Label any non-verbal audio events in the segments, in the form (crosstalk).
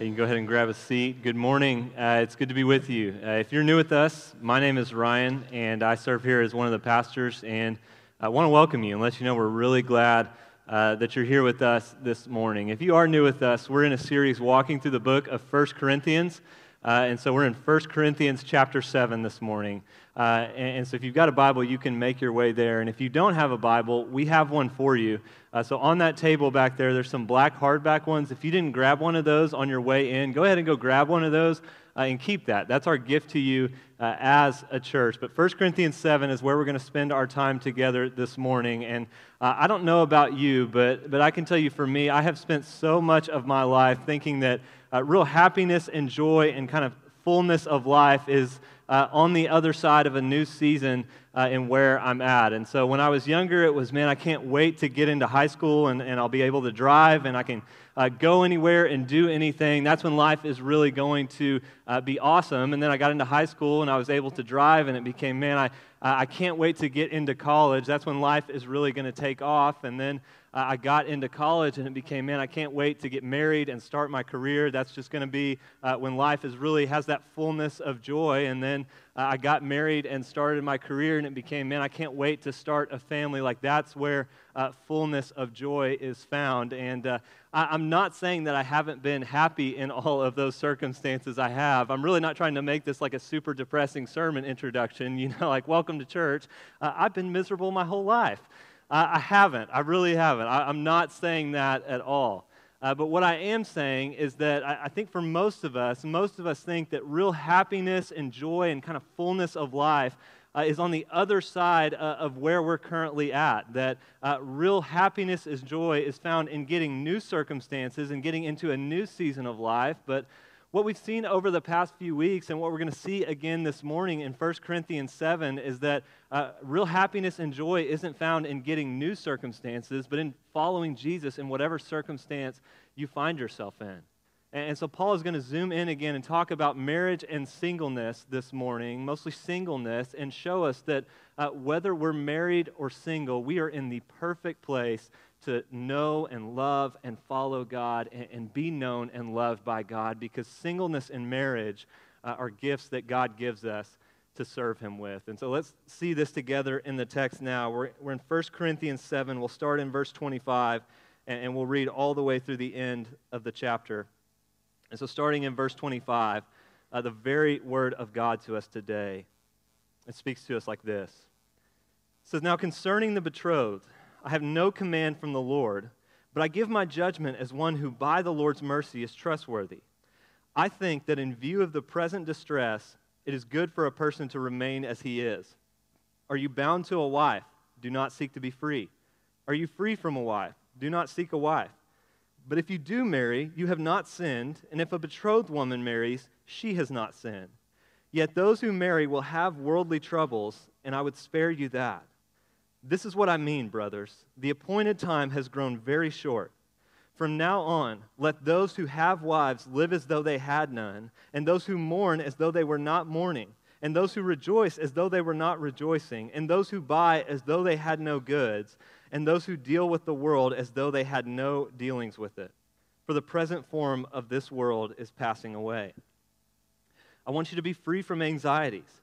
You can go ahead and grab a seat. Good morning. Uh, it's good to be with you. Uh, if you're new with us, my name is Ryan, and I serve here as one of the pastors. And I want to welcome you and let you know we're really glad uh, that you're here with us this morning. If you are new with us, we're in a series walking through the book of First Corinthians. Uh, and so we're in 1 Corinthians chapter 7 this morning. Uh, and, and, so if you've got a Bible, you can make your way there. And if you don't have a Bible, we have one for you. Uh, so on that table back there, there's some black hardback ones. If you didn't grab one of those on your way in, go ahead and go grab one of those uh, and keep that. That's our gift to you uh, as a church. But 1 Corinthians 7 is where we're going to spend our time together this morning. And uh, I don't know about you, but, but I can tell you for me, I have spent so much of my life thinking that uh, real happiness and joy and kind of fullness of life is uh, on the other side of a new season uh, in where I'm at. And so when I was younger, it was, man, I can't wait to get into high school and, and I'll be able to drive and I can uh, go anywhere and do anything. That's when life is really going to uh, be awesome. And then I got into high school and I was able to drive and it became, man, I, I can't wait to get into college. That's when life is really going to take off. And then I got into college and it became, man, I can't wait to get married and start my career. That's just going to be uh, when life is really has that fullness of joy. And then uh, I got married and started my career and it became, man, I can't wait to start a family. Like that's where uh, fullness of joy is found. And uh, I, am not saying that I haven't been happy in all of those circumstances I have. I'm really not trying to make this like a super depressing sermon introduction, (laughs) you know, like welcome to church. Uh, I've been miserable my whole life. I, I haven't. I really haven't. I, am not saying that at all. Uh, but what I am saying is that I, I, think for most of us, most of us think that real happiness and joy and kind of fullness of life uh, is on the other side uh, of where we're currently at. That uh, real happiness is joy is found in getting new circumstances and getting into a new season of life. But what we've seen over the past few weeks and what we're going to see again this morning in 1 Corinthians 7 is that uh, real happiness and joy isn't found in getting new circumstances, but in following Jesus in whatever circumstance you find yourself in. And so Paul is going to zoom in again and talk about marriage and singleness this morning, mostly singleness, and show us that uh, whether we're married or single, we are in the perfect place to know and love and follow God and, and be known and loved by God because singleness and marriage uh, are gifts that God gives us to serve Him with. And so let's see this together in the text now. We're, we're in 1 Corinthians 7. We'll start in verse 25 and, and we'll read all the way through the end of the chapter. And so, starting in verse 25, uh, the very word of God to us today, it speaks to us like this. It says, Now concerning the betrothed, I have no command from the Lord, but I give my judgment as one who by the Lord's mercy is trustworthy. I think that in view of the present distress, it is good for a person to remain as he is. Are you bound to a wife? Do not seek to be free. Are you free from a wife? Do not seek a wife. But if you do marry, you have not sinned, and if a betrothed woman marries, she has not sinned. Yet those who marry will have worldly troubles, and I would spare you that. This is what I mean, brothers. The appointed time has grown very short. From now on, let those who have wives live as though they had none, and those who mourn as though they were not mourning, and those who rejoice as though they were not rejoicing, and those who buy as though they had no goods, and those who deal with the world as though they had no dealings with it. For the present form of this world is passing away. I want you to be free from anxieties.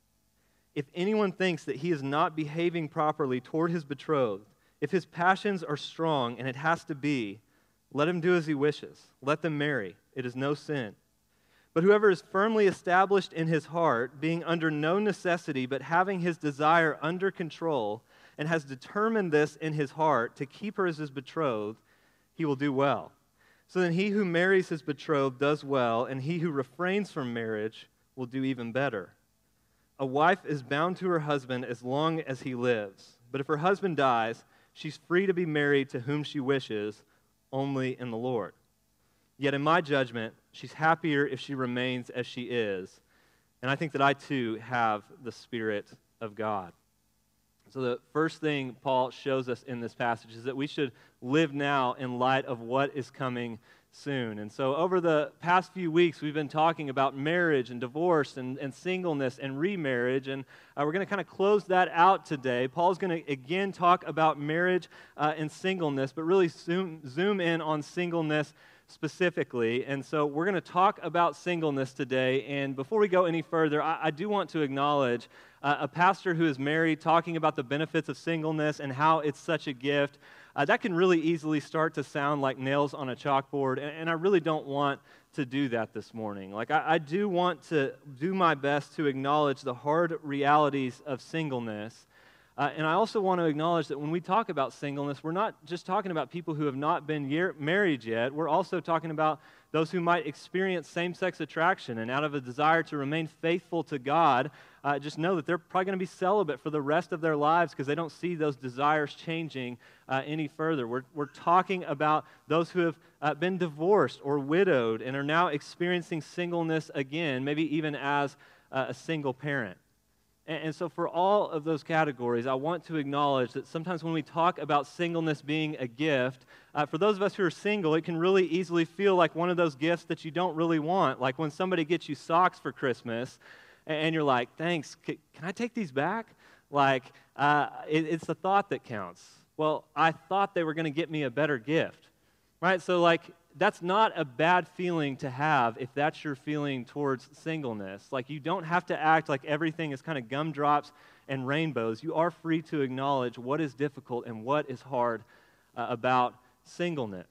if anyone thinks that he is not behaving properly toward his betrothed, if his passions are strong, and it has to be, let him do as he wishes. Let them marry. It is no sin. But whoever is firmly established in his heart, being under no necessity, but having his desire under control, and has determined this in his heart to keep her as his betrothed, he will do well. So then he who marries his betrothed does well, and he who refrains from marriage will do even better. A wife is bound to her husband as long as he lives. But if her husband dies, she's free to be married to whom she wishes, only in the Lord. Yet, in my judgment, she's happier if she remains as she is. And I think that I too have the Spirit of God. So, the first thing Paul shows us in this passage is that we should live now in light of what is coming soon. And so, over the past few weeks, we've been talking about marriage and divorce and, and singleness and remarriage. And uh, we're going to kind of close that out today. Paul's going to again talk about marriage uh, and singleness, but really zoom, zoom in on singleness specifically. And so we're going to talk about singleness today. And before we go any further, I, I do want to acknowledge uh, a pastor who is married talking about the benefits of singleness and how it's such a gift. Uh, that can really easily start to sound like nails on a chalkboard. And, and I really don't want to do that this morning. Like, I, I do want to do my best to acknowledge the hard realities of singleness. Uh, and I also want to acknowledge that when we talk about singleness, we're not just talking about people who have not been year, married yet. We're also talking about those who might experience same sex attraction and out of a desire to remain faithful to God, uh, just know that they're probably going to be celibate for the rest of their lives because they don't see those desires changing uh, any further. We're, we're talking about those who have uh, been divorced or widowed and are now experiencing singleness again, maybe even as uh, a single parent. And, and so, for all of those categories, I want to acknowledge that sometimes when we talk about singleness being a gift, uh, for those of us who are single, it can really easily feel like one of those gifts that you don't really want. Like when somebody gets you socks for Christmas, and you're like, thanks, can, can I take these back? Like, uh, it, it's the thought that counts. Well, I thought they were going to get me a better gift, right? So, like, that's not a bad feeling to have if that's your feeling towards singleness. Like, you don't have to act like everything is kind of gumdrops and rainbows. You are free to acknowledge what is difficult and what is hard uh, about singleness.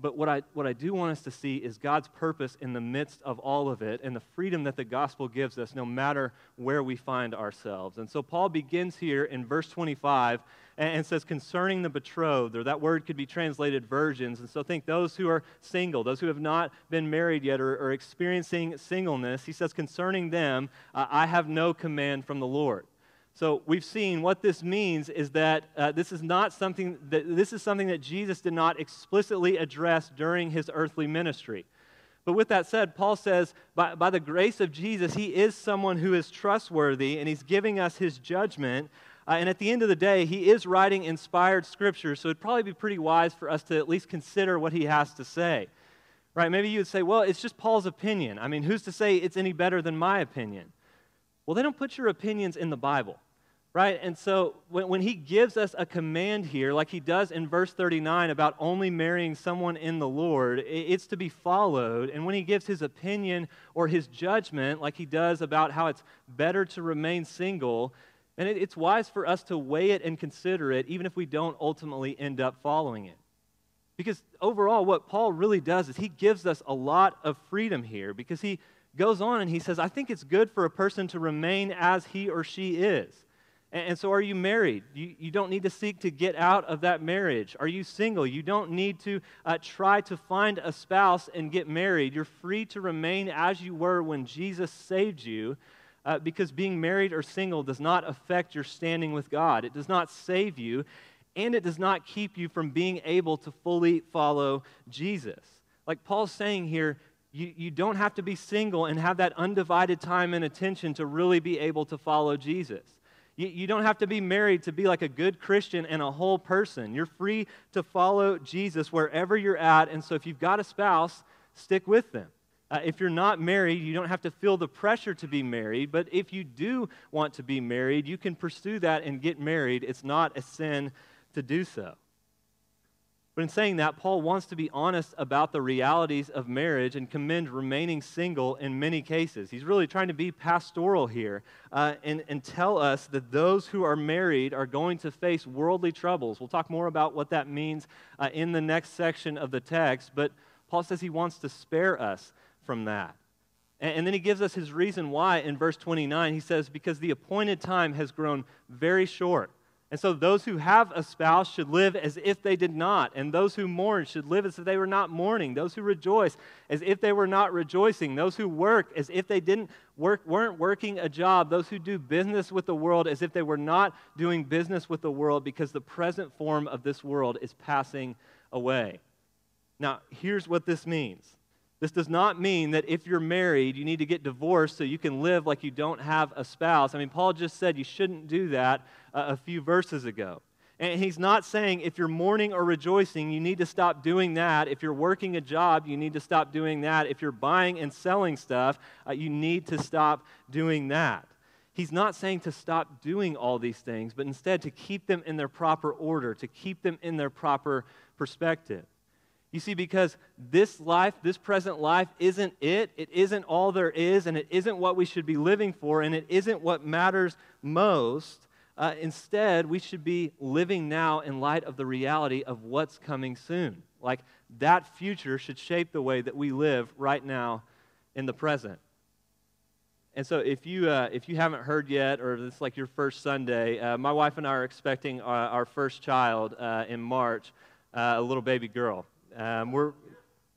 But what I, what I do want us to see is God's purpose in the midst of all of it and the freedom that the gospel gives us no matter where we find ourselves. And so Paul begins here in verse 25 and, says, concerning the betrothed, or that word could be translated virgins. And so think those who are single, those who have not been married yet or, or experiencing singleness, he says, concerning them, uh, I have no command from the Lord. So we've seen what this means is that uh, this is not something that this is something that Jesus did not explicitly address during his earthly ministry. But with that said, Paul says, by, by the grace of Jesus, he is someone who is trustworthy and he's giving us his judgment. Uh, and at the end of the day, he is writing inspired scripture, so it'd probably be pretty wise for us to at least consider what he has to say. Right? Maybe you would say, well, it's just Paul's opinion. I mean, who's to say it's any better than my opinion? Well, they don't put your opinions in the Bible right? And so when, when he gives us a command here, like he does in verse 39 about only marrying someone in the Lord, it's to be followed. And when he gives his opinion or his judgment, like he does about how it's better to remain single, and it, it's wise for us to weigh it and consider it, even if we don't ultimately end up following it. Because overall, what Paul really does is he gives us a lot of freedom here because he goes on and he says, I think it's good for a person to remain as he or she is. And, so, are you married? You, you don't need to seek to get out of that marriage. Are you single? You don't need to uh, try to find a spouse and get married. You're free to remain as you were when Jesus saved you. Uh, because being married or single does not affect your standing with God. It does not save you, and it does not keep you from being able to fully follow Jesus. Like Paul's saying here, you, you don't have to be single and have that undivided time and attention to really be able to follow Jesus. You, you don't have to be married to be like a good Christian and a whole person. You're free to follow Jesus wherever you're at. And so if you've got a spouse, stick with them. Uh, if you're not married, you don't have to feel the pressure to be married. But if you do want to be married, you can pursue that and get married. It's not a sin to do so. But in saying that, Paul wants to be honest about the realities of marriage and commend remaining single in many cases. He's really trying to be pastoral here uh, and, and tell us that those who are married are going to face worldly troubles. We'll talk more about what that means uh, in the next section of the text, but Paul says he wants to spare us from that. And, and then he gives us his reason why in verse 29. He says, Because the appointed time has grown very short. And so those who have a spouse should live as if they did not. And those who mourn should live as if they were not mourning. Those who rejoice as if they were not rejoicing. Those who work as if they didn't work, weren't working a job. Those who do business with the world as if they were not doing business with the world because the present form of this world is passing away. Now, here's what this means this does not mean that if you're married, you need to get divorced so you can live like you don't have a spouse. I mean, Paul just said you shouldn't do that uh, a few verses ago. And he's not saying if you're mourning or rejoicing, you need to stop doing that. If you're working a job, you need to stop doing that. If you're buying and selling stuff, uh, you need to stop doing that. He's not saying to stop doing all these things, but instead to keep them in their proper order, to keep them in their proper perspective. You see, because this life, this present life, isn't it. It isn't all there is, and it isn't what we should be living for, and it isn't what matters most. Uh, instead, we should be living now in light of the reality of what's coming soon. Like that future should shape the way that we live right now in the present. And so, if you, uh, if you haven't heard yet, or is like your first Sunday, uh, my wife and I are expecting our, our first child uh, in March, uh, a little baby girl. Um, we're,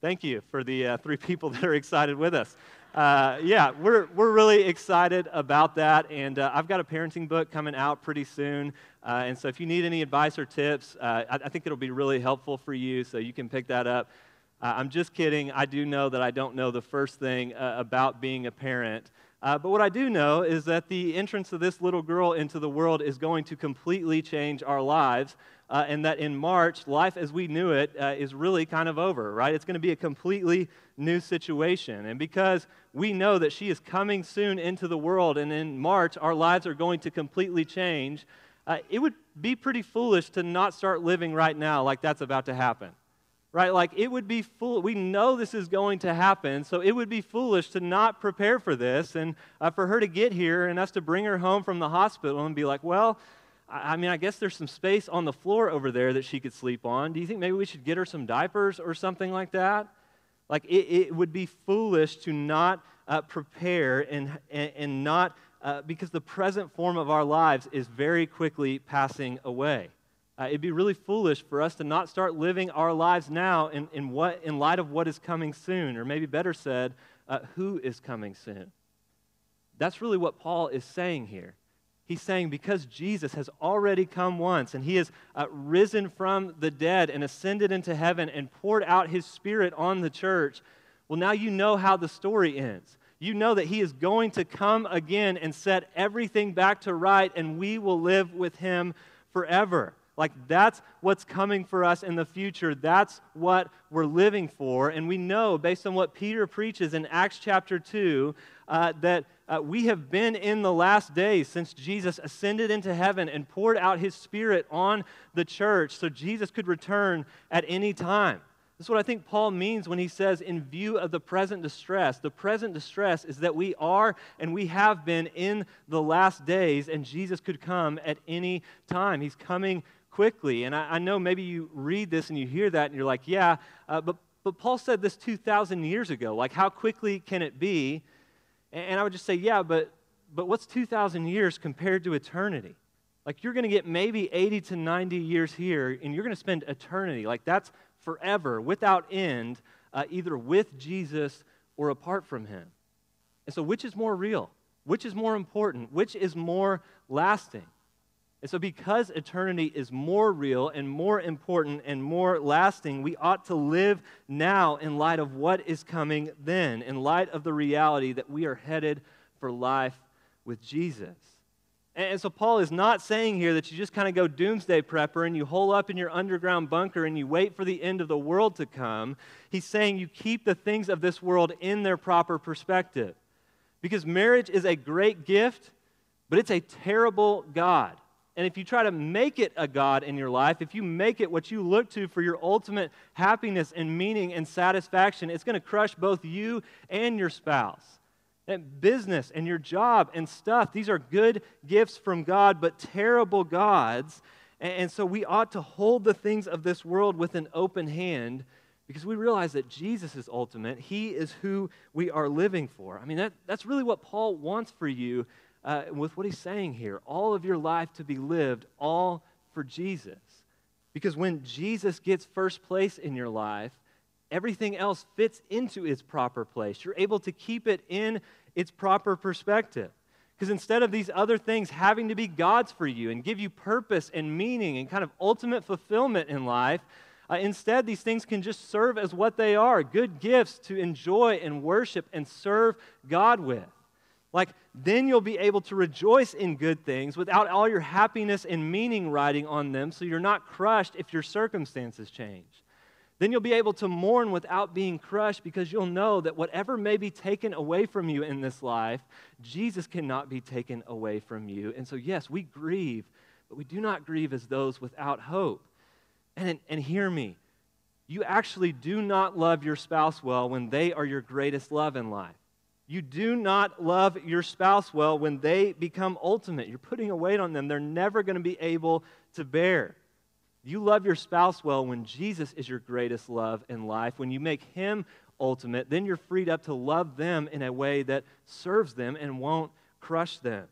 thank you for the uh, three (laughs) people that are excited with us. Uh, yeah, we're, we're really excited about that. And uh, I've got a parenting book coming out pretty soon. Uh, and so if you need any advice or tips, uh, I, I, think it'll be really helpful for you. So you can pick that up. Uh, I'm just kidding. I do know that I don't know the first thing uh, about being a parent. but what I do know is that the entrance of this little girl into the world is going to completely change our lives uh, and that in March, life as we knew it uh, is really kind of over, right? It's going to be a completely new situation. And because we know that she is coming soon into the world, and in March, our lives are going to completely change, uh, it would be pretty foolish to not start living right now like that's about to happen. Right? Like it would be fool. We know this is going to happen, so it would be foolish to not prepare for this and uh, for her to get here and us to bring her home from the hospital and be like, well, I mean, I guess there's some space on the floor over there that she could sleep on. Do you think maybe we should get her some diapers or something like that? Like, it, it would be foolish to not uh, prepare and, and, and not, uh, because the present form of our lives is very quickly passing away. Uh, it'd be really foolish for us to not start living our lives now in, in, what, in light of what is coming soon, or maybe better said, uh, who is coming soon. That's really what Paul is saying here. He's saying because Jesus has already come once and he has uh, risen from the dead and ascended into heaven and poured out his spirit on the church, well, now you know how the story ends. You know that he is going to come again and set everything back to right, and we will live with him forever. Like, that's what's coming for us in the future. That's what we're living for. And we know, based on what Peter preaches in Acts chapter 2, uh, that uh, we have been in the last days since Jesus ascended into heaven and poured out his Spirit on the church so Jesus could return at any time. This is what I think Paul means when he says, in view of the present distress. The present distress is that we are and we have been in the last days, and Jesus could come at any time. He's coming quickly. And I, I know maybe you read this and you hear that and you're like, yeah, uh, but, but Paul said this 2,000 years ago. Like, how quickly can it be? And I would just say, yeah, but, but what's 2,000 years compared to eternity? Like, you're going to get maybe 80 to 90 years here, and you're going to spend eternity. Like, that's forever, without end, uh, either with Jesus or apart from him. And so, which is more real? Which is more important? Which is more lasting? And so, because eternity is more real and more important and more lasting, we ought to live now in light of what is coming then, in light of the reality that we are headed for life with Jesus. And so, Paul is not saying here that you just kind of go doomsday prepper and you hole up in your underground bunker and you wait for the end of the world to come. He's saying you keep the things of this world in their proper perspective. Because marriage is a great gift, but it's a terrible God. And if you try to make it a God in your life, if you make it what you look to for your ultimate happiness and meaning and satisfaction, it's going to crush both you and your spouse. And business and your job and stuff, these are good gifts from God, but terrible gods. And so we ought to hold the things of this world with an open hand because we realize that Jesus is ultimate. He is who we are living for. I mean, that, that's really what Paul wants for you uh, with what he's saying here all of your life to be lived all for Jesus. Because when Jesus gets first place in your life, everything else fits into its proper place. You're able to keep it in its proper perspective. Because instead of these other things having to be God's for you and give you purpose and meaning and kind of ultimate fulfillment in life, Uh, instead, these things can just serve as what they are good gifts to enjoy and worship and serve God with. Like, then you'll be able to rejoice in good things without all your happiness and meaning riding on them, so you're not crushed if your circumstances change. Then you'll be able to mourn without being crushed because you'll know that whatever may be taken away from you in this life, Jesus cannot be taken away from you. And so, yes, we grieve, but we do not grieve as those without hope. And, and hear me, you actually do not love your spouse well when they are your greatest love in life. You do not love your spouse well when they become ultimate. You're putting a weight on them they're never going to be able to bear. You love your spouse well when Jesus is your greatest love in life. When you make him ultimate, then you're freed up to love them in a way that serves them and won't crush them.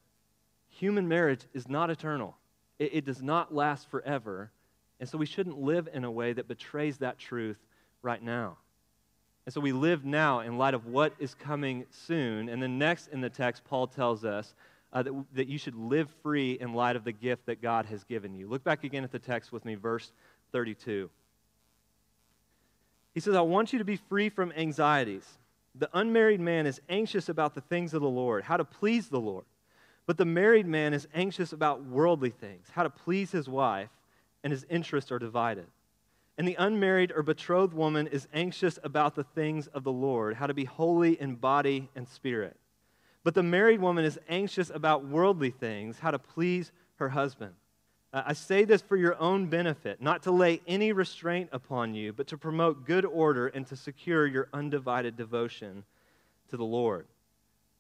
Human marriage is not eternal, it, it does not last forever. And so we shouldn't live in a way that betrays that truth right now. And so we live now in light of what is coming soon. And then next in the text, Paul tells us uh, that, that you should live free in light of the gift that God has given you. Look back again at the text with me, verse 32. He says, I want you to be free from anxieties. The unmarried man is anxious about the things of the Lord, how to please the Lord. But the married man is anxious about worldly things, how to please his wife, and his interests are divided. And the unmarried or betrothed woman is anxious about the things of the Lord, how to be holy in body and spirit. But the married woman is anxious about worldly things, how to please her husband. Uh, I say this for your own benefit, not to lay any restraint upon you, but to promote good order and to secure your undivided devotion to the Lord.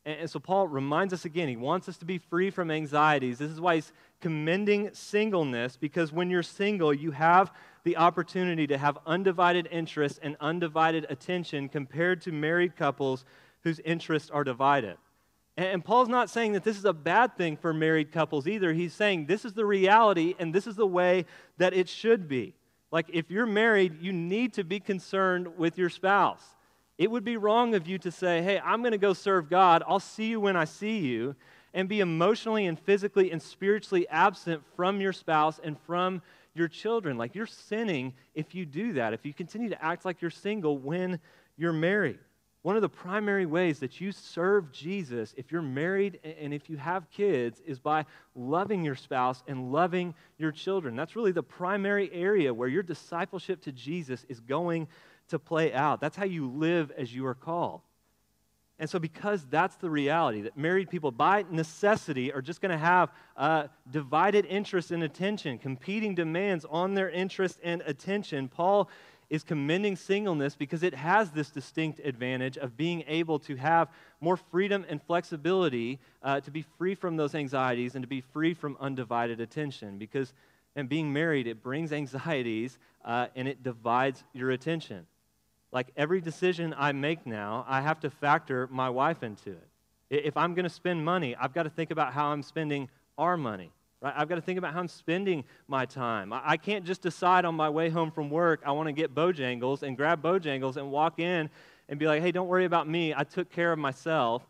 And, and so Paul reminds us again, he wants us to be free from anxieties. This is why he's commending singleness, because when you're single, you have the opportunity to have undivided interest and undivided attention compared to married couples whose interests are divided. And Paul's not saying that this is a bad thing for married couples either. He's saying this is the reality and this is the way that it should be. Like, if you're married, you need to be concerned with your spouse. It would be wrong of you to say, hey, I'm going to go serve God. I'll see you when I see you, and be emotionally and physically and spiritually absent from your spouse and from your children. Like, you're sinning if you do that, if you continue to act like you're single when you're married. One of the primary ways that you serve Jesus, if you're married and if you have kids, is by loving your spouse and loving your children. That's really the primary area where your discipleship to Jesus is going to play out. That's how you live as you are called. And so, because that's the reality, that married people by necessity are just going to have uh, divided interest and attention, competing demands on their interest and attention, Paul is commending singleness because it has this distinct advantage of being able to have more freedom and flexibility uh, to be free from those anxieties and to be free from undivided attention. Because, and being married, it brings (laughs) anxieties uh, and it divides your attention. Like every decision I make now, I have to factor my wife into it. If I'm going to spend money, I've got to think about how I'm spending our money. Right? I've got to think about how I'm spending my time. I can't just decide on my way home from work, I want to get Bojangles and grab Bojangles and walk in and be like, hey, don't worry about me. I took care of myself.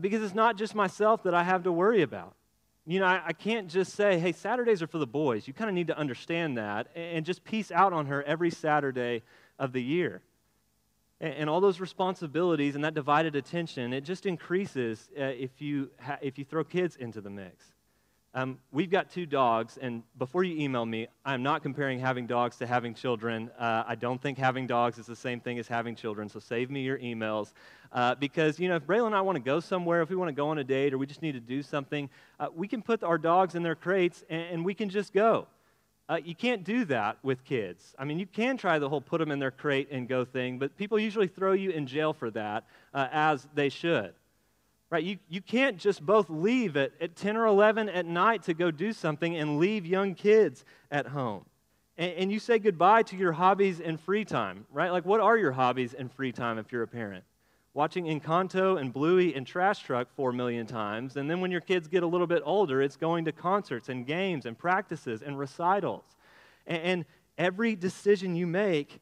Because it's not just myself that I have to worry about. You know, I, I can't just say, hey, Saturdays are for the boys. You kind of need to understand that and just peace out on her every Saturday of the year. And, and all those responsibilities and that divided attention, it just increases uh, if, you ha- if you throw kids into the mix. Um, we've got two dogs, and before you email me, I'm not comparing having dogs to having children. Uh, I don't think having dogs is the same thing as having children, so save me your emails. Uh, because, you know, if Braylon and I want to go somewhere, if we want to go on a date or we just need to do something, uh, we can put our dogs in their crates and, and we can just go. Uh, you can't do that with kids. I mean, you can try the whole put them in their crate and go thing, but people usually throw you in jail for that, uh, as they should right? You, you can't just both leave at, at 10 or 11 at night to go do something and leave young kids at home. And, and you say goodbye to your hobbies and free time, right? Like, what are your hobbies and free time if you're a parent? Watching Encanto and Bluey and Trash Truck four million times. And then when your kids get a little bit older, it's going to concerts and games and practices and recitals. and, and every decision you make,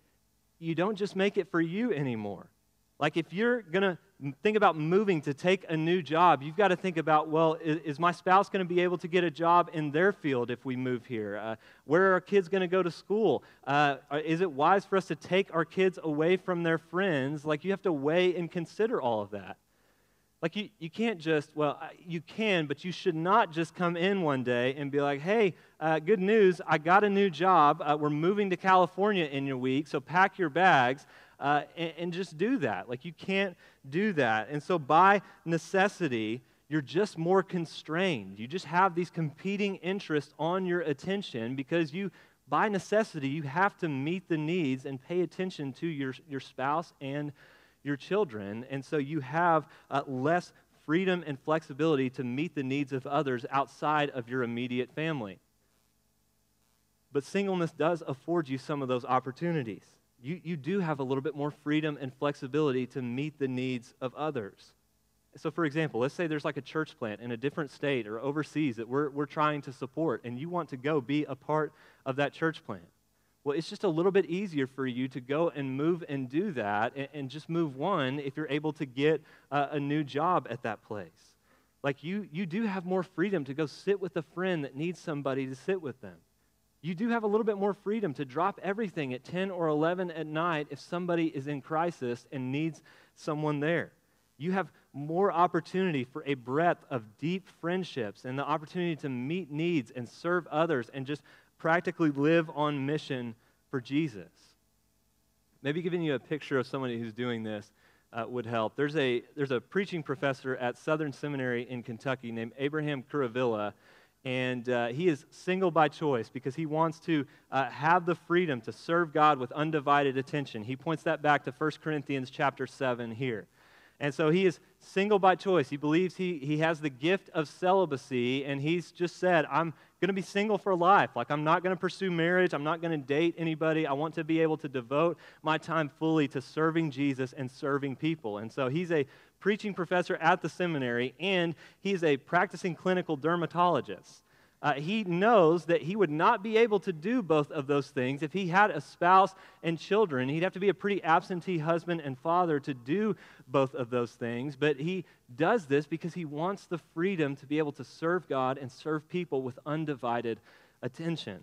you don't just make it for you anymore Like, if you're going to think about moving to take a new job, you've got to think about well, is, is my spouse going to be able to get a job in their field if we move here? Uh, where are our kids going to go to school? Uh, is it wise for us to take our kids away from their friends? Like, you have to weigh and consider all of that. Like, you, you can't just, well, you can, but you should not just come in one day and be like, hey, uh, good news, I got a new job. Uh, we're moving to California in your week, so pack your bags uh, and, and just do that. Like, you can't do that. And so, by necessity, you're just more constrained. You just have these competing interests on your attention because you, by necessity, you have to meet the needs and pay attention to your, your spouse and your children. And so you have uh, less freedom and flexibility to meet the needs of others outside of your immediate family. But singleness does afford you some of those opportunities you, you do have a little bit more freedom and flexibility to meet the needs of others. So, for example, let's say there's like a church plant in a different state or overseas that we're, we're trying to support, and you want to go be a part of that church plant. Well, it's just a little bit easier for you to go and move and do that and, and just move one if you're able to get a, a new job at that place. Like you, you do have more freedom to go sit with a friend that needs somebody to sit with them you do have a little bit more freedom to drop everything at 10 or 11 at night if somebody is in crisis and needs someone there. You have more opportunity for a breadth of deep friendships and the opportunity to meet needs and serve others and just practically live on mission for Jesus. Maybe giving you a picture of somebody who's doing this uh, would help. There's a, there's a preaching professor at Southern Seminary in Kentucky named Abraham Kuruvilla and uh, he is single by choice because he wants to uh, have the freedom to serve God with undivided attention. He points that back to 1 Corinthians chapter 7 here. And so he is single by choice. He believes he, he has the gift of celibacy, and he's just said, I'm going to be single for life. Like, I'm not going to pursue marriage. I'm not going to date anybody. I want to be able to devote my time fully to serving Jesus and serving people. And so he's a preaching professor at the seminary, and he's a practicing clinical dermatologist. Uh, he knows that he would not be able to do both of those things if he had a spouse and children. He'd have to be a pretty absentee husband and father to do both of those things. But he does this because he wants the freedom to be able to serve God and serve people with undivided attention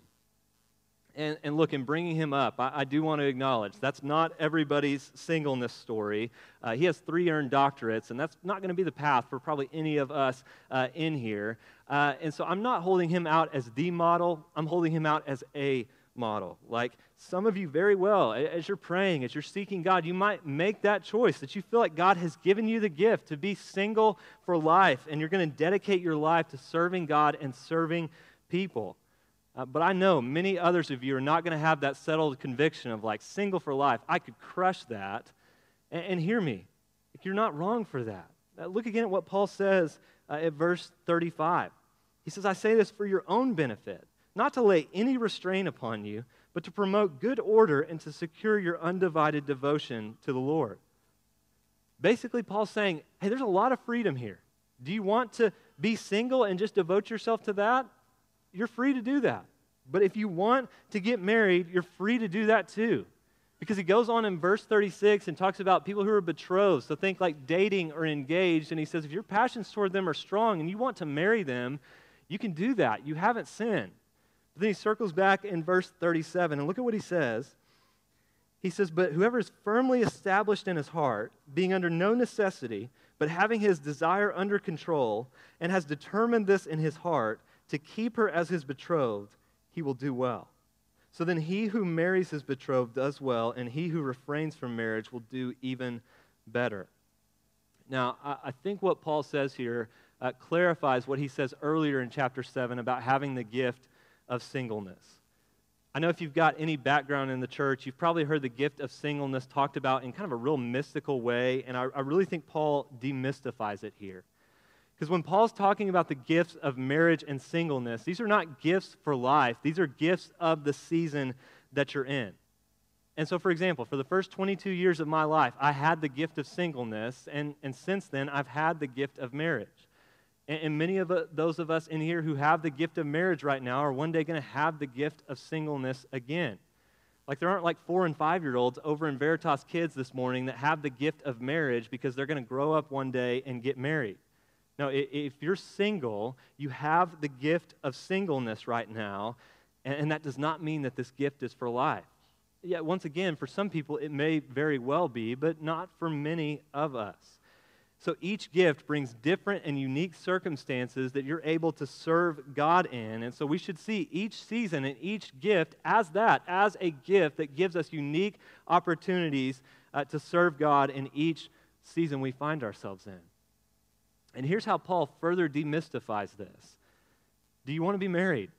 and, and look, in bringing him up, I, I, do want to acknowledge that's not everybody's singleness story. Uh, he has three earned doctorates, and that's not going to be the path for probably any of us uh, in here. Uh, and so I'm not holding him out as the model, I'm holding him out as a model. Like some of you, very well, as you're praying, as you're seeking God, you might make that choice that you feel like God has given you the gift to be single for life, and you're going to dedicate your life to serving God and serving people. Uh, but I know many others of you are not going to have that settled conviction of like single for life. I could crush that. And, and hear me, you're not wrong for that. Uh, look again at what Paul says uh, at verse 35. He says, I say this for your own benefit, not to lay any restraint upon you, but to promote good order and to secure your undivided devotion to the Lord. Basically, Paul's saying, hey, there's a lot of freedom here. Do you want to be single and just devote yourself to that? You're free to do that. But if you want to get married, you're free to do that too. Because he goes on in verse 36 and talks about people who are betrothed. So think like dating or engaged. And he says, if your passions toward them are strong and you want to marry them, you can do that. You haven't sinned. But then he circles back in verse 37 and look at what he says. He says, But whoever is firmly established in his heart, being under no necessity, but having his desire under control, and has determined this in his heart, to keep her as his betrothed, he will do well. So then he who marries his betrothed does well, and he who refrains from marriage will do even better. Now, I think what Paul says here uh, clarifies what he says earlier in chapter 7 about having the gift of singleness. I know if you've got any background in the church, you've probably heard the gift of singleness talked about in kind of a real mystical way, and I, I really think Paul demystifies it here. Because when Paul's talking about the gifts of marriage and singleness, these are not gifts for life, these are gifts of the season that you're in. And so, for example, for the first 22 years of my life, I had the gift of singleness, and, and since then, I've had the gift of marriage. And, and many of uh, those of us in here who have the gift of marriage right now are one day going to have the gift of singleness again. Like there aren't like four and five year olds over in Veritas Kids this morning that have the gift of marriage because they're going to grow up one day and get married. No, if you're single, you have the gift of singleness right now, and that does not mean that this gift is for life. Yet, once again, for some people, it may very well be, but not for many of us. So each gift brings different and unique circumstances that you're able to serve God in. And so we should see each season and each gift as that, as a gift that gives us unique opportunities uh, to serve God in each season we find ourselves in. And here's how Paul further demystifies this Do you want to be married?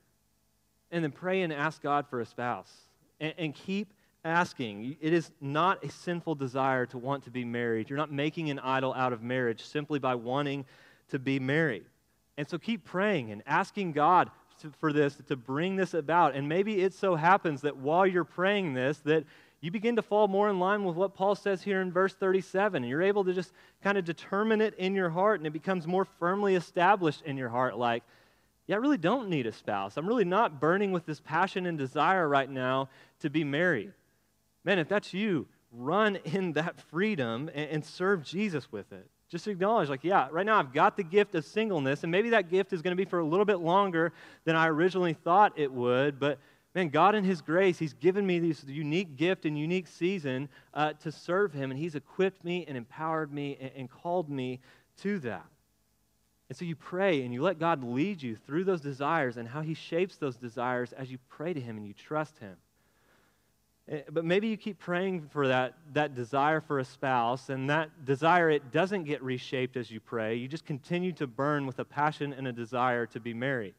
And then pray and ask God for a spouse. And, and keep asking. It is not a sinful desire to want to be married. You're not making an idol out of marriage simply by wanting to be married. And so keep praying and asking God to, for this to bring this about. And maybe it so happens that while you're praying this, that you begin to fall more in line with what Paul says here in verse 37. And you're able to just kind of determine it in your heart, and it becomes more firmly established in your heart like, yeah, I really don't need a spouse. I'm really not burning with this passion and desire right now to be married. Man, if that's you, run in that freedom and, serve Jesus with it. Just acknowledge, like, yeah, right now I've got the gift of singleness, and maybe that gift is going to be for a little bit longer than I originally thought it would, but man, God in His grace, He's given me this unique gift and unique season uh, to serve Him, and He's equipped me and empowered me and, and called me to that. And so you pray and you let God lead you through those desires and how He shapes those desires as you pray to Him and you trust Him. Eh, but maybe you keep praying for that, that desire for a spouse, and that desire, it doesn't get reshaped as you pray. You just continue to burn with a passion and a desire to be married.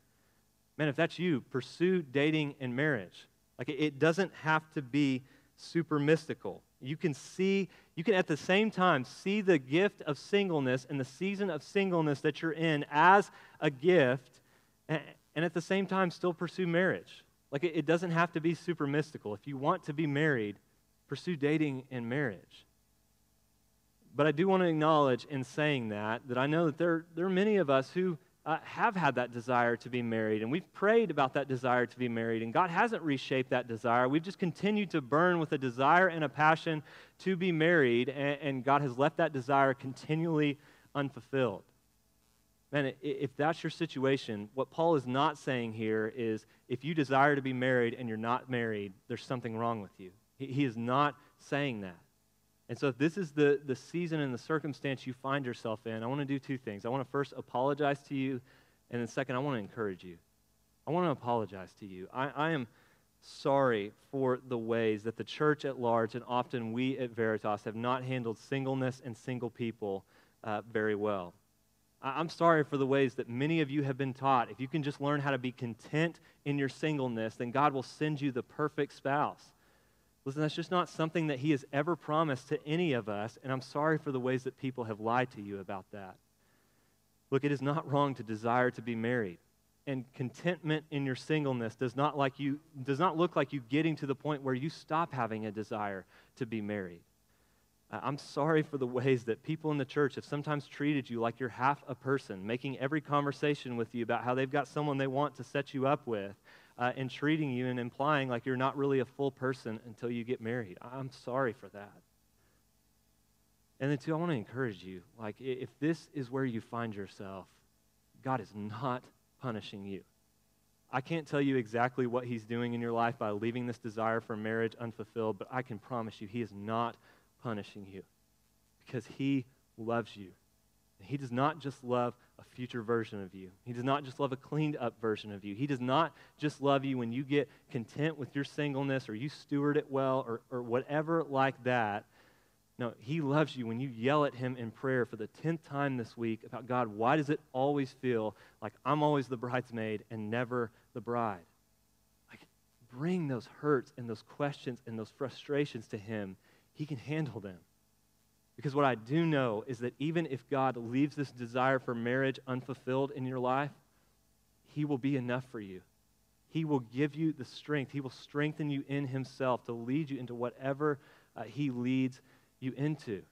Man, if that's you, pursue dating and marriage. Like, it doesn't have to be super mystical. You can see, you can at the same time see the gift of singleness and the season of singleness that you're in as a gift, and, and at the same time still pursue marriage. Like, it, it doesn't have to be super mystical. If you want to be married, pursue dating and marriage. But I do want to acknowledge in saying that, that I know that there, there are many of us who uh, have had that desire to be married, and we've prayed about that desire to be married, and God hasn't reshaped that desire. We've just continued to burn with a desire and a passion to be married, and, and God has left that desire continually unfulfilled. Man, if that's your situation, what Paul is not saying here is if you desire to be married and you're not married, there's something wrong with you. He, he is not saying that. And so, if this is the, the season and the circumstance you find yourself in, I want to do two things. I want to first apologize to you, and then second, I want to encourage you. I want to apologize to you. I, I am sorry for the ways that the church at large and often we at Veritas have not handled singleness and single people uh, very well. I'm sorry for the ways that many of you have been taught. If you can just learn how to be content in your singleness, then God will send you the perfect spouse. Listen, that's just not something that He has ever promised to any of us, and I'm sorry for the ways that people have lied to you about that. Look, it is not wrong to desire to be married. And contentment in your singleness does not, like you, does not look like you getting to the point where you stop having a desire to be married. I'm sorry for the ways that people in the church have sometimes treated you like you're half a person, making every conversation with you about how they've got someone they want to set you up with, uh, and treating you and implying like you're not really a full person until you get married. I'm sorry for that. And then, two, I want to encourage you like, if this is where you find yourself, God is not punishing you. I can't tell you exactly what He's doing in your life by leaving this desire for marriage unfulfilled, but I can promise you He is not punishing you because He loves you. He does not just love a future version of you. He does not just love a cleaned up version of you. He does not just love you when you get content with your singleness or you steward it well or, or whatever like that. No, He loves you when you yell at Him in prayer for the tenth time this week about God, why does it always feel like I'm always the bridesmaid and never the bride? Like, bring those hurts and those questions and those frustrations to Him he can handle them. Because what I do know is that even if God leaves this desire for marriage unfulfilled in your life, He will be enough for you. He will give you the strength. He will strengthen you in Himself to lead you into whatever uh, He leads you into.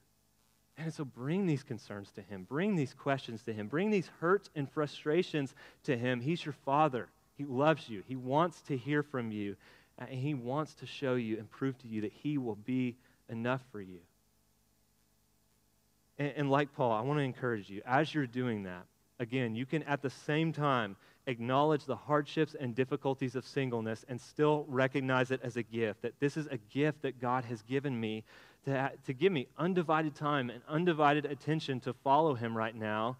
And so bring these concerns to Him. Bring these questions to Him. Bring these hurts and frustrations to Him. He's your Father. He loves you. He wants to hear from you. And He wants to show you and prove to you that He will be enough for you. And, and like Paul, I want to encourage you as you're doing that, again, you can at the same time acknowledge the hardships and difficulties of singleness and still recognize it as a gift. That this is a gift that God has given me to, to give me undivided time and undivided attention to follow Him right now.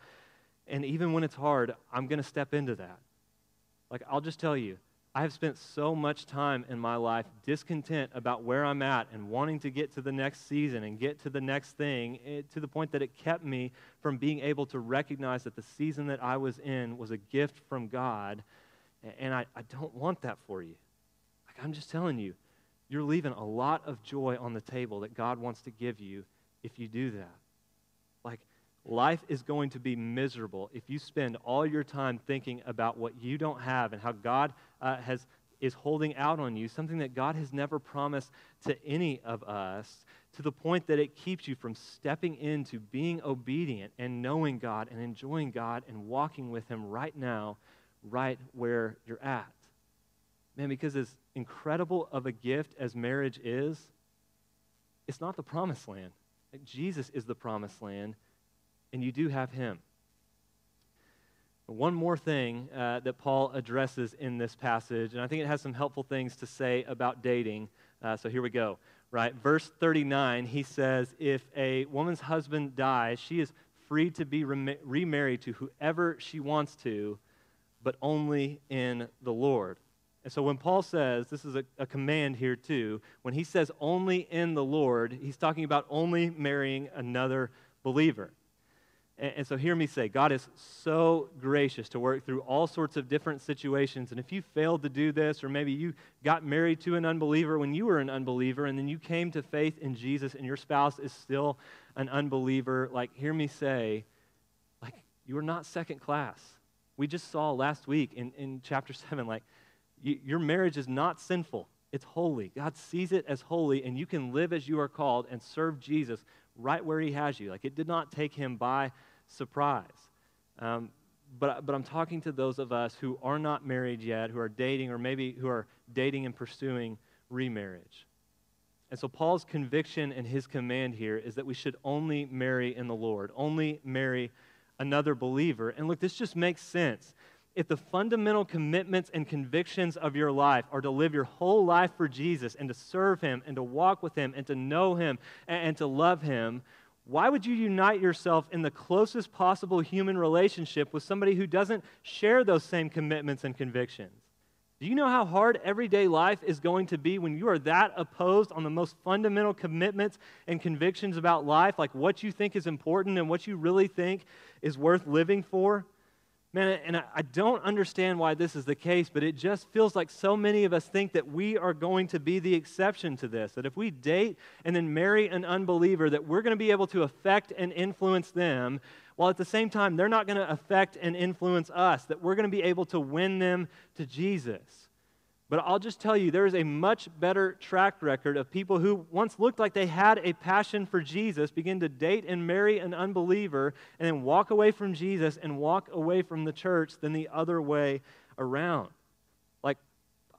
And even when it's hard, I'm going to step into that. Like, I'll just tell you, I have spent so much time in my life discontent about where I'm at and wanting to get to the next season and get to the next thing it, eh, to the point that it kept me from being able to recognize that the season that I was in was a gift from God. And I, I don't want that for you. Like, I'm just telling you, you're leaving a lot of joy on the table that God wants to give you if you do that. Like, life is going to be miserable if you spend all your time thinking about what you don't have and how God uh, has is holding out on you, something that God has never promised to any of us, to the point that it keeps you from stepping into being obedient and knowing God and enjoying God and walking with Him right now, right where you're at. Man, because as incredible of a gift as marriage is, it's not the promised land. Jesus is the promised land, and you do have Him. One more thing uh, that Paul addresses in this passage, and I think it has some helpful things to say about dating. Uh, so here we go. Right, verse 39, he says, If a woman's husband dies, she is free to be remarried to whoever she wants to, but only in the Lord. And so when Paul says, this is a, a, command here too, when he says only in the Lord, he's talking about only marrying another believer. And, and so hear me say, God is so gracious to work through all sorts of different situations. And if you failed to do this, or maybe you got married to an unbeliever when you were an unbeliever, and then you came to faith in Jesus and your spouse is still an unbeliever, like, hear me say, like, you are not second class. We just saw last week in, in chapter (laughs) 7, like, your marriage is not sinful. It's holy. God sees it as holy, and you can live as you are called and serve Jesus right where He has you. Like it did not take Him by surprise. Um, but, but I'm talking to those of us who are not married yet, who are dating, or maybe who are dating and pursuing remarriage. And so Paul's conviction and his command here is that we should only marry in the Lord, only marry another believer. And look, this just makes sense. If the fundamental commitments and convictions of your life are to live your whole life for Jesus and to serve Him and to walk with Him and to know Him and, and to love Him, why would you unite yourself in the closest possible human relationship with somebody who doesn't share those same commitments and convictions? Do you know how hard everyday life is going to be when you are that opposed on the most fundamental commitments and convictions about life, like what you think is important and what you really think is worth living for? Man, and I don't understand why this is the case, but it just feels like so many of us think that we are going to be the exception to this. That if we date and then marry an unbeliever, that we're going to be able to affect and influence them, while at the same time, they're not going to affect and influence us. That we're going to be able to win them to Jesus. But I'll just tell you, there is a much better track record of people who once looked like they had a passion for Jesus, begin to date and marry an unbeliever, and then walk away from Jesus and walk away from the church than the other way around. Like,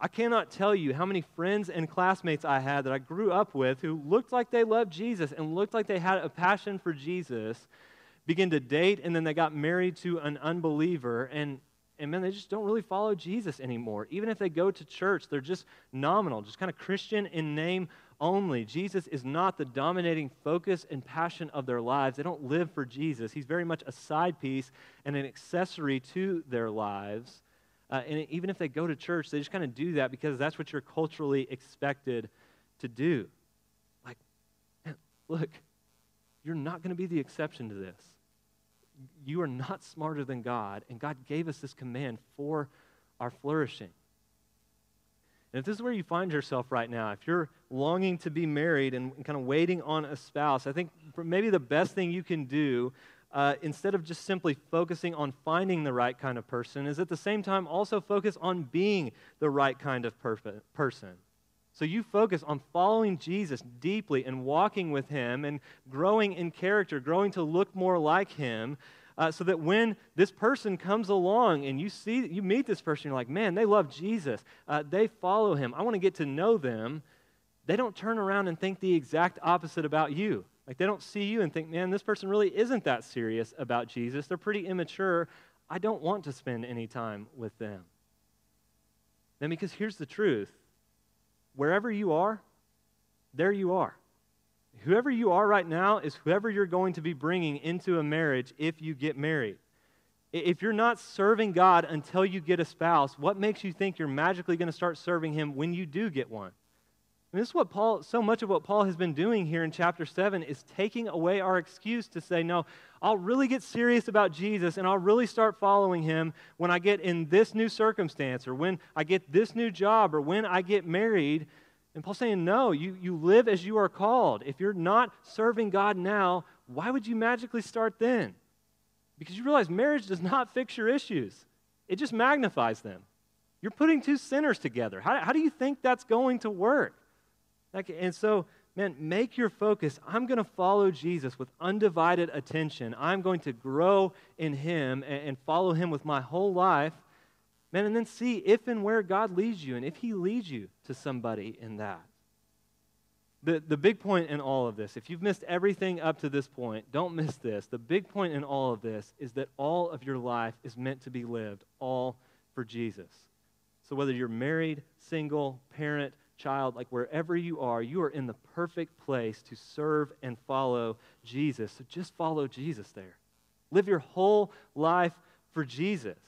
I cannot tell you how many friends and classmates I had that I grew up with who looked like they loved Jesus and looked like they had a passion for Jesus, begin to date, and then they got married to an unbeliever, and and man, they just don't really follow Jesus anymore. Even if they go to church, they're just nominal, just kind of Christian in name only. Jesus is not the dominating focus and passion of their lives. They don't live for Jesus. He's very much a side piece and an accessory to their lives. Uh, and even if they go to church, they just kind of do that because that's what you're culturally expected to do. Like, man, look, you're not going to be the exception to this you are not smarter than God, and God gave us this command for our flourishing. And if this is where you find yourself right now, if you're longing to be married and kind of waiting on a spouse, I think maybe the best thing you can do, uh, instead of just simply focusing on finding the right kind of person, is at the same time also focus on being the right kind of perf- person. So you focus on following Jesus deeply and walking with him and growing in character, growing to look more like him. Uh, so that when this person comes along and you see, you meet this person, you're like, man, they love Jesus. Uh, they follow him. I want to get to know them. They don't turn around and think the exact opposite about you. Like they don't see you and think, man, this person really isn't that serious about Jesus. They're pretty immature. I don't want to spend any time with them. Then, because here's the truth wherever you are, there you are. Whoever you are right now is whoever you're going to be bringing into a marriage if you get married. If you're not serving God until you get a spouse, what makes you think you're magically going to start serving Him when you do get one? And this is what Paul, so much of what Paul has been doing here in chapter 7 is taking away our excuse to say, no, I'll really get serious about Jesus and I'll really start following him when I get in this new circumstance or when I get this new job or when I get married. And Paul's saying, no, you, you live as you are called. If you're not serving God now, why would you magically start then? Because you realize marriage does not (laughs) fix your issues, it just magnifies them. You're putting two sinners together. How, how do you think that's going to work? And so, man, make your focus. I'm going to follow Jesus with undivided attention. I'm going to grow in Him and follow Him with my whole life. Man, and then see if and where God leads you and if He leads you to somebody in that. The, the big point in all of this, if you've missed everything up to this point, don't miss this. The big point in all of this is that all of your life is meant to be lived all for Jesus. So whether you're married, single, parent, child, like wherever you are, you are in the perfect place to serve and follow Jesus. So just follow Jesus there. Live your whole life for Jesus.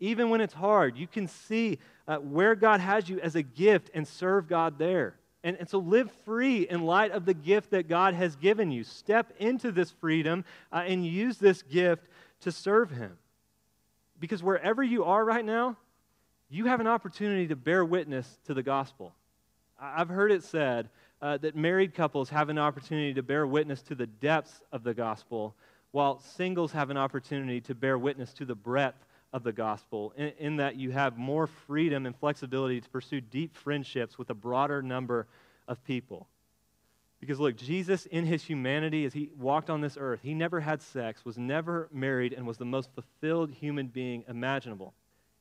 Even when it's hard, you can see uh, where God has you as a gift and serve God there. And, and so live free in light of the gift that God has given you. Step into this freedom uh, and use this gift to serve Him. Because wherever you are right now, you have an opportunity to bear witness to the gospel. I've heard it said uh, that married couples have an opportunity to bear witness to the depths of the gospel, while singles have an opportunity to bear witness to the breadth of the gospel, in, in, that you have more freedom and flexibility to pursue deep friendships with a broader number of people. Because look, Jesus in his humanity, as he walked on this earth, he never had sex, was never married, and was the most fulfilled human being imaginable.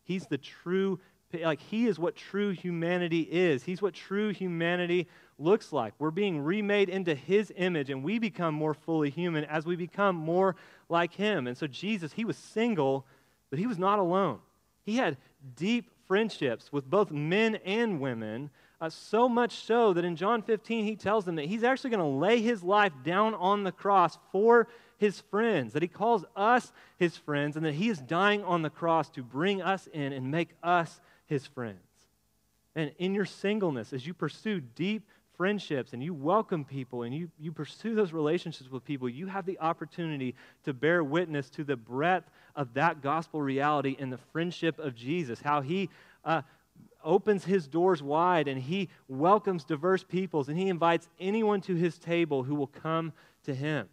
He's the true like he is what true humanity is. He's what true humanity looks like. We're being remade into his image and we become more fully human as we become more like him. And so Jesus, he was single, but he was not alone. He had deep friendships with both men and women, uh, so much so that in John 15 he tells them that he's actually going to lay his life down on the cross for his friends, that he calls us his friends, and that he is dying on the cross to bring us in and make us his friends. And in your singleness, as you pursue deep friendships and you welcome people and you, you pursue those relationships with people, you have the opportunity to bear witness to the breadth of that gospel reality in the friendship of Jesus, how he uh, opens his doors wide and he welcomes diverse peoples and he invites anyone to his table who will come to him.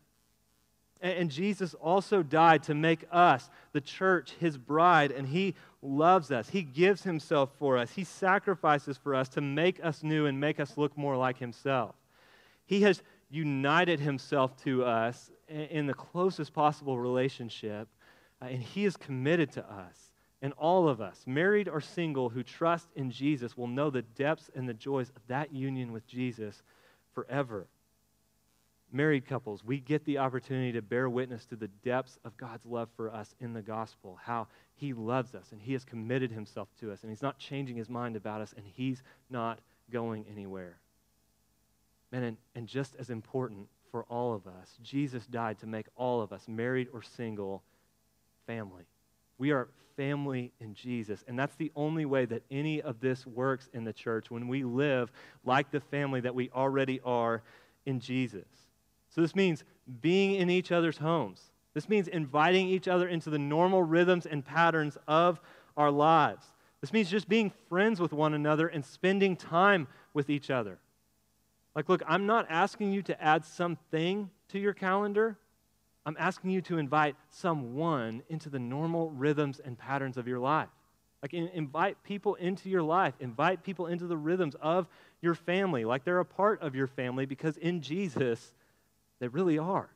And Jesus also died to make us, the church, his bride, and he loves us. He gives himself for us. He sacrifices for us to make us new and make us look more like himself. He has united himself to us in the closest possible relationship, uh, and he is committed to us. And all of us, married or single, who trust in Jesus will know the depths and the joys of that union with Jesus forever married couples, we get the opportunity to bear witness to the depths of God's love for us in the gospel, how He loves us and He has committed Himself to us, and He's not changing His mind about us, and He's not going anywhere. Man, and, and just as important for all of us, Jesus died to make all of us, married or single, family. We are family in Jesus. And that's the only way that any of this works in the church when we live like the family that we already are in Jesus. So this means being in each other's homes. This means inviting each other into the normal rhythms and patterns of our lives. This means just being friends with one another and spending time with each other. Like, look, I'm not asking you to add something to your calendar. I'm asking you to invite someone into the normal rhythms and patterns of your life. Like, in, invite people into your life, invite people into the rhythms of your family, like they're a part of your family, because in Jesus, they really are.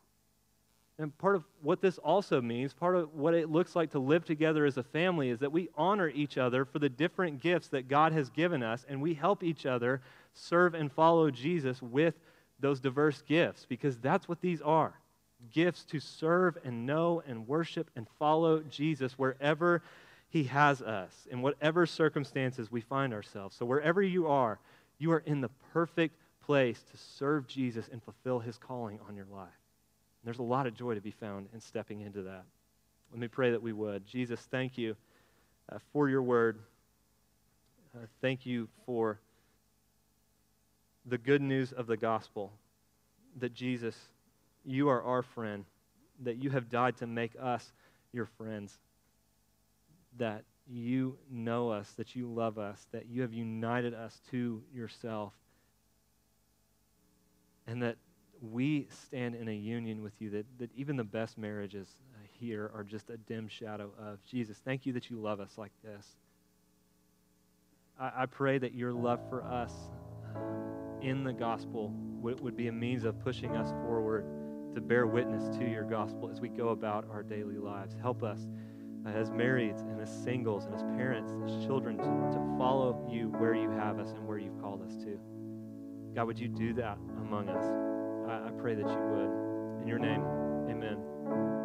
And part of what this also means, part of what it looks like to live together as a family, is that we honor each other for the different gifts that God has given us, and we help each other serve and follow Jesus with those diverse gifts, because that's what these are gifts to serve and know and worship and follow Jesus wherever He has us, in whatever circumstances we find ourselves. So, wherever you are, you are in the perfect place to serve Jesus and fulfill His calling on your life. And there's a lot of joy to be found in stepping into that. Let me pray that we would. Jesus, thank you uh, for your word. Uh, thank you for the good news of the gospel that Jesus you are our friend, that you have died to make us your friends, that you know us, that you love us, that you have united us to yourself, and that we stand in a union with you, that, that even the best marriages uh, here are just a dim shadow of Jesus. Thank you that you love us like this. I, I pray that your love for us um, in the gospel would, would be a means of pushing us forward to bear witness to your gospel as we go about our daily lives. Help us uh, as marrieds and as singles and as parents, as children, to, to follow you where you have us and where you've called us to. God, would you do that among us? I, I pray that you would. In your name, amen.